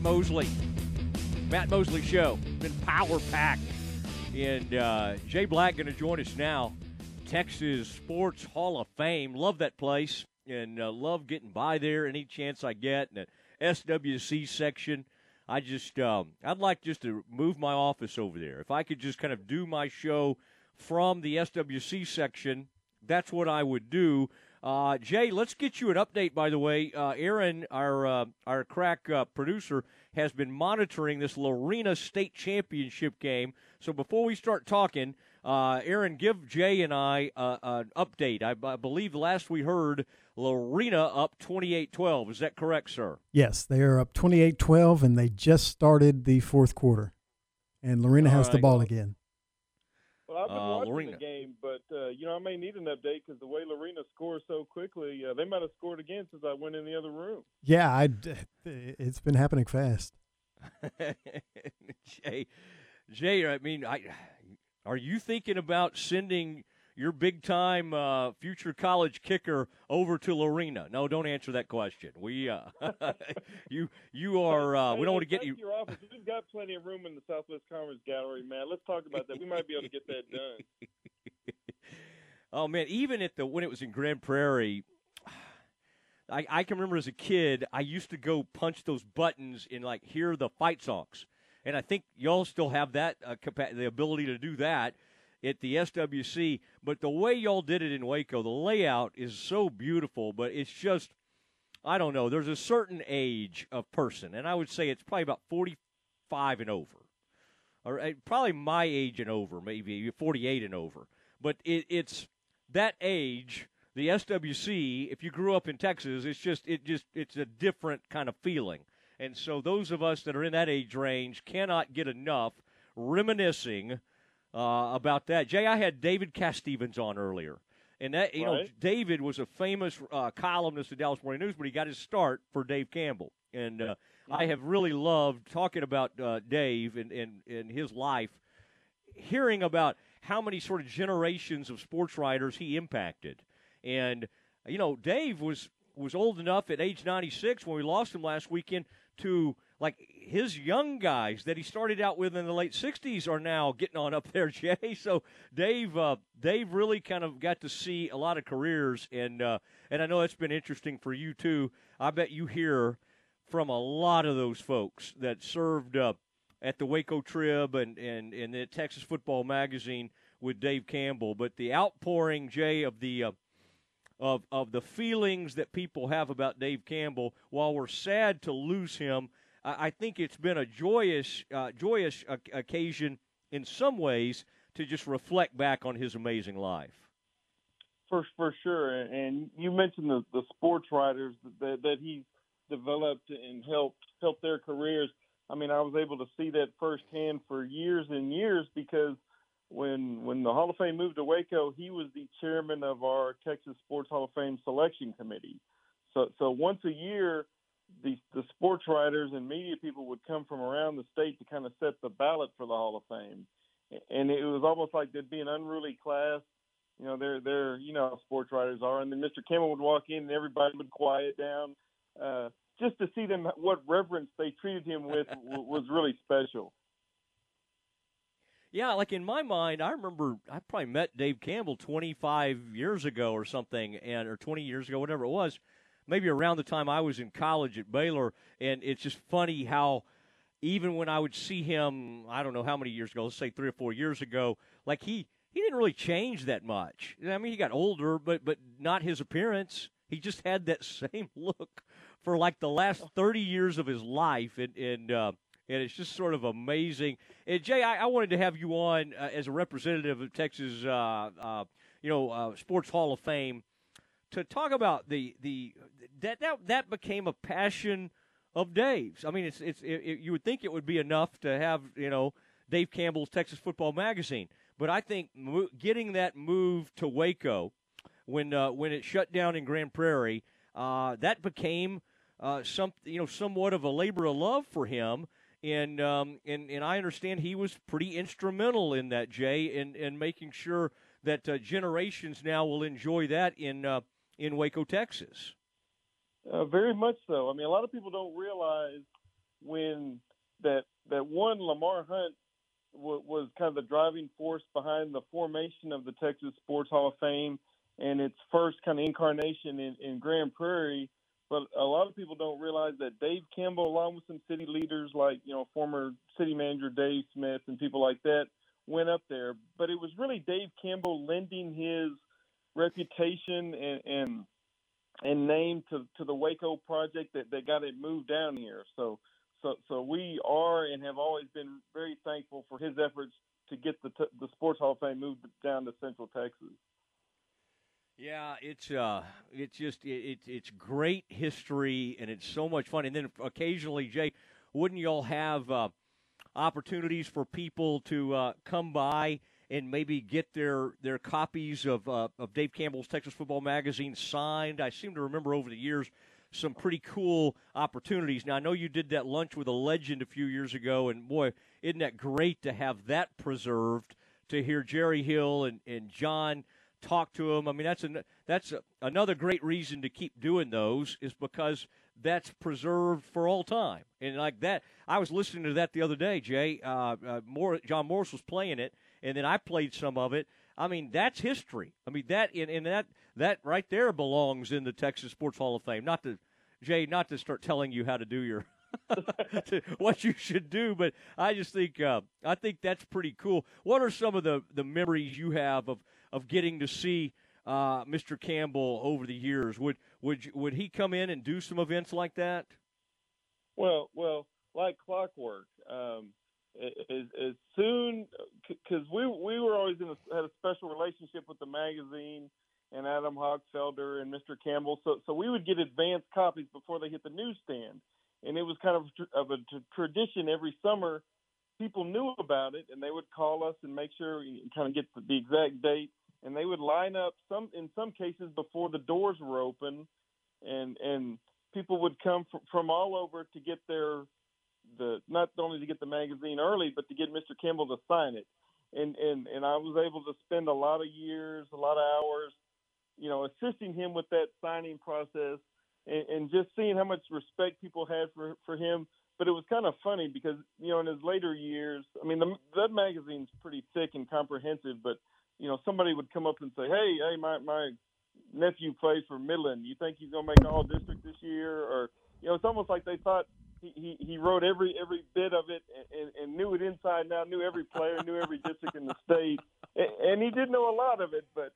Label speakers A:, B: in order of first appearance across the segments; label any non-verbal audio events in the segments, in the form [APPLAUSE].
A: Mosley. Matt Mosley Show. Been power packed. And uh, Jay Black going to join us now. Texas Sports Hall of Fame. Love that place and uh, love getting by there any chance I get. And the SWC section. I just, um, I'd like just to move my office over there. If I could just kind of do my show from the SWC section, that's what I would do. Uh, Jay, let's get you an update. By the way, uh, Aaron, our uh, our crack uh, producer, has been monitoring this Lorena State Championship game. So before we start talking, uh, Aaron, give Jay and I uh, an update. I, I, believe last we heard Lorena up 28-12. Is that correct, sir?
B: Yes, they are up 28-12, and they just started the fourth quarter. And Lorena All has right. the ball again.
C: Well, I've been uh, watching Lorena. the game, but uh, you know I may need an update because the way Lorena scores so quickly, uh, they might have scored again since I went in the other room.
B: Yeah, I. [LAUGHS] It's been happening fast. [LAUGHS]
A: Jay, Jay, I mean, I are you thinking about sending your big time uh, future college kicker over to Lorena? No, don't answer that question. We uh, [LAUGHS] you you are uh, we don't want to get you.
C: Your office. We've got plenty of room in the Southwest Conference Gallery, man. Let's talk about that. We might be able to get that done. [LAUGHS]
A: oh man, even at the when it was in Grand Prairie. [SIGHS] I, I can remember as a kid, I used to go punch those buttons in like hear the fight songs, and I think y'all still have that uh, capa- the ability to do that at the SWC. But the way y'all did it in Waco, the layout is so beautiful, but it's just, I don't know, there's a certain age of person, and I would say it's probably about 45 and over. Or uh, probably my age and over, maybe 48 and over. But it, it's that age, the SWC, if you grew up in Texas, it's just, it just, it's a different kind of feeling. And so those of us that are in that age range cannot get enough reminiscing uh, about that. Jay, I had David Casstevens on earlier. And that you right. know, David was a famous uh, columnist at Dallas Morning News, but he got his start for Dave Campbell. And uh, I have really loved talking about uh, Dave and, and, and his life, hearing about how many sort of generations of sports writers he impacted. And you know, Dave was was old enough at age 96 when we lost him last weekend to like his young guys that he started out with in the late 60s are now getting on up there [LAUGHS] jay. So dave uh, dave really kind of got to see a lot of careers and uh, and i know it's been interesting for you too. I bet you hear from a lot of those folks that served at the waco trib and and and the texas football magazine with dave campbell. But the outpouring jay of the uh, of, of the feelings that people have about Dave Campbell, while we're sad to lose him, I think it's been a joyous, uh, joyous occasion in some ways to just reflect back on his amazing life.
C: For for sure, and you mentioned the, the sports writers that that he's developed and helped helped their careers. I mean, I was able to see that firsthand for years and years because when when the Hall of Fame moved to Waco, he was the chairman of our Texas Sports Hall of Fame selection committee. So so once a year the the sports writers and media people would come from around the state to kind of set the ballot for the Hall of Fame, and it was almost like there'd be an unruly class. You know, they're they're you know sports writers are, and then Mr. Campbell would walk in and everybody would quiet down. Uh, just to see them what reverence they treated him with [LAUGHS] was really special.
A: Yeah, like in my mind, I remember I probably met Dave Campbell 25 years ago or something, and or 20 years ago, whatever it was maybe around the time I was in college at Baylor, and it's just funny how even when I would see him, I don't know how many years ago, let's say three or four years ago, like he he didn't really change that much. I mean, he got older, but but not his appearance. He just had that [LAUGHS] same look for like the last thirty years of his life, and and uh, and it's just sort of amazing. And Jay, I, I wanted to have you on uh, as a representative of Texas, uh, uh you know, uh, Sports Hall of Fame to talk about the the that that that became a passion of Dave's. I mean, it's it's it, it, you would think it would be enough to have you know Dave Campbell's Texas Football Magazine, but I think mo- getting that move to Waco when uh, when it shut down in Grand Prairie, uh, that became uh, some you know somewhat of a labor of love for him. And um, and and I understand he was pretty instrumental in that, Jay, in in making sure that uh, generations now will enjoy that in uh, in Waco, Texas.
C: Uh, very much so. I mean, a lot of people don't realize when that that one Lamar Hunt w- was kind of the driving force behind the formation of the Texas Sports Hall of Fame and its first kind of incarnation in, in Grand Prairie. But a lot of people don't realize that Dave Campbell, along with some city leaders like you know former city manager Dave Smith and people like that, went up there. But it was really Dave Campbell lending his reputation and and, and name to, to the Waco project that, that got it moved down here. So so so we are and have always been very thankful for his efforts to get the the Sports Hall of Fame moved down to Central Texas.
A: Yeah, it's uh, it's just it, it's great history and it's so much fun. And then occasionally, Jay, wouldn't y'all have uh, opportunities for people to uh, come by and maybe get their their copies of uh, of Dave Campbell's Texas Football Magazine signed? I seem to remember over the years some pretty cool opportunities. Now I know you did that lunch with a legend a few years ago, and boy, isn't that great to have that preserved? To hear Jerry Hill and and John talk to them. I mean, that's an, that's a, another great reason to keep doing those is because that's preserved for all time. And like that, I was listening to that the other day, Jay. Uh, uh, More, John Morris was playing it, and then I played some of it. I mean, that's history. I mean, that and, and that that right there belongs in the Texas Sports Hall of Fame. Not to Jay, not to start telling you how to do your [LAUGHS] what you should do, but I just think uh, I think that's pretty cool. What are some of the the memories you have of of getting to see uh, Mr. Campbell over the years. Would would would he come in and do some events like that?
C: Well, well, like clockwork. Um, as, as soon because we we were always in a, had a special relationship with the magazine and Adam Hochfelder and Mr. Campbell, so so we would get advance copies before they hit the newsstand, and it was kind of of a tradition every summer. People knew about it, and they would call us and make sure we kind of get the, the exact date and they would line up some in some cases before the doors were open and and people would come from, from all over to get their the not only to get the magazine early but to get Mr. Campbell to sign it and and and I was able to spend a lot of years a lot of hours you know assisting him with that signing process and, and just seeing how much respect people had for for him but it was kind of funny because you know in his later years I mean the, that magazine's pretty thick and comprehensive but you know, somebody would come up and say, "Hey, hey, my my nephew plays for Midland. You think he's gonna make all district this year?" Or you know, it's almost like they thought he he, wrote every every bit of it and, and knew it inside and out, knew every player, knew every district in the state, and, and he did know a lot of it, but.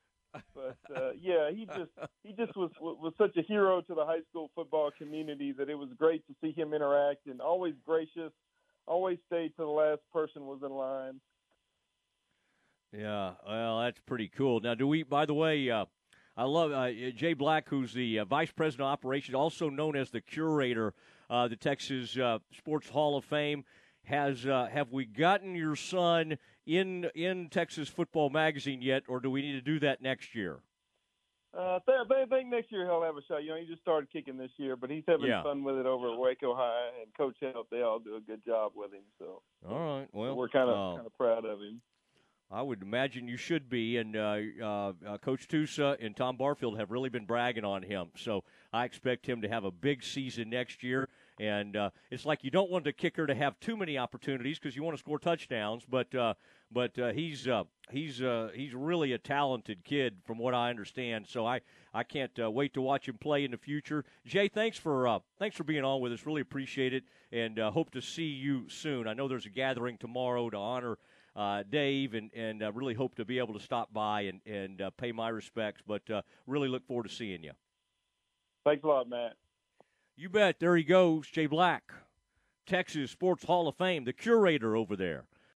C: But uh, yeah, he just he just was was such a hero to the high school football community that it was great to see him interact and always gracious, always stayed till the last person was in line.
A: Yeah, well, that's pretty cool. Now, do we? By the way, uh, I love uh, Jay Black, who's the uh, vice president of operations, also known as the curator, uh, the Texas uh, Sports Hall of Fame. Has uh, have we gotten your son in in Texas Football Magazine yet, or do we need to do that next year?
C: Uh, I think next year he'll have a shot. You know, he just started kicking this year, but he's having
A: yeah.
C: fun with it over at Waco High, and Coach Help, they all do a good job with him. So,
A: all right, well,
C: we're kind of kind of proud of him.
A: I would imagine you should be. And uh, uh, uh, Coach Tusa and Tom Barfield have really been bragging on him. So I expect him to have a big season next year. And uh, it's like you don't want the kicker to have too many opportunities because you want to score touchdowns. But uh, but uh, he's he's he's really a talented kid, from what I understand. So I, I can't wait to watch him play in the future. Jay, thanks for thanks for being on with us. Really appreciate it, and uh hope to see you soon. I know there's a gathering tomorrow to honor uh, Dave, and and uh, really hope to be able to stop by and and uh, pay my respects. But uh, really look forward to seeing you.
C: Thanks a lot, Matt.
A: You bet. There he goes, Jay Black, Texas Sports Hall of Fame, the curator over there.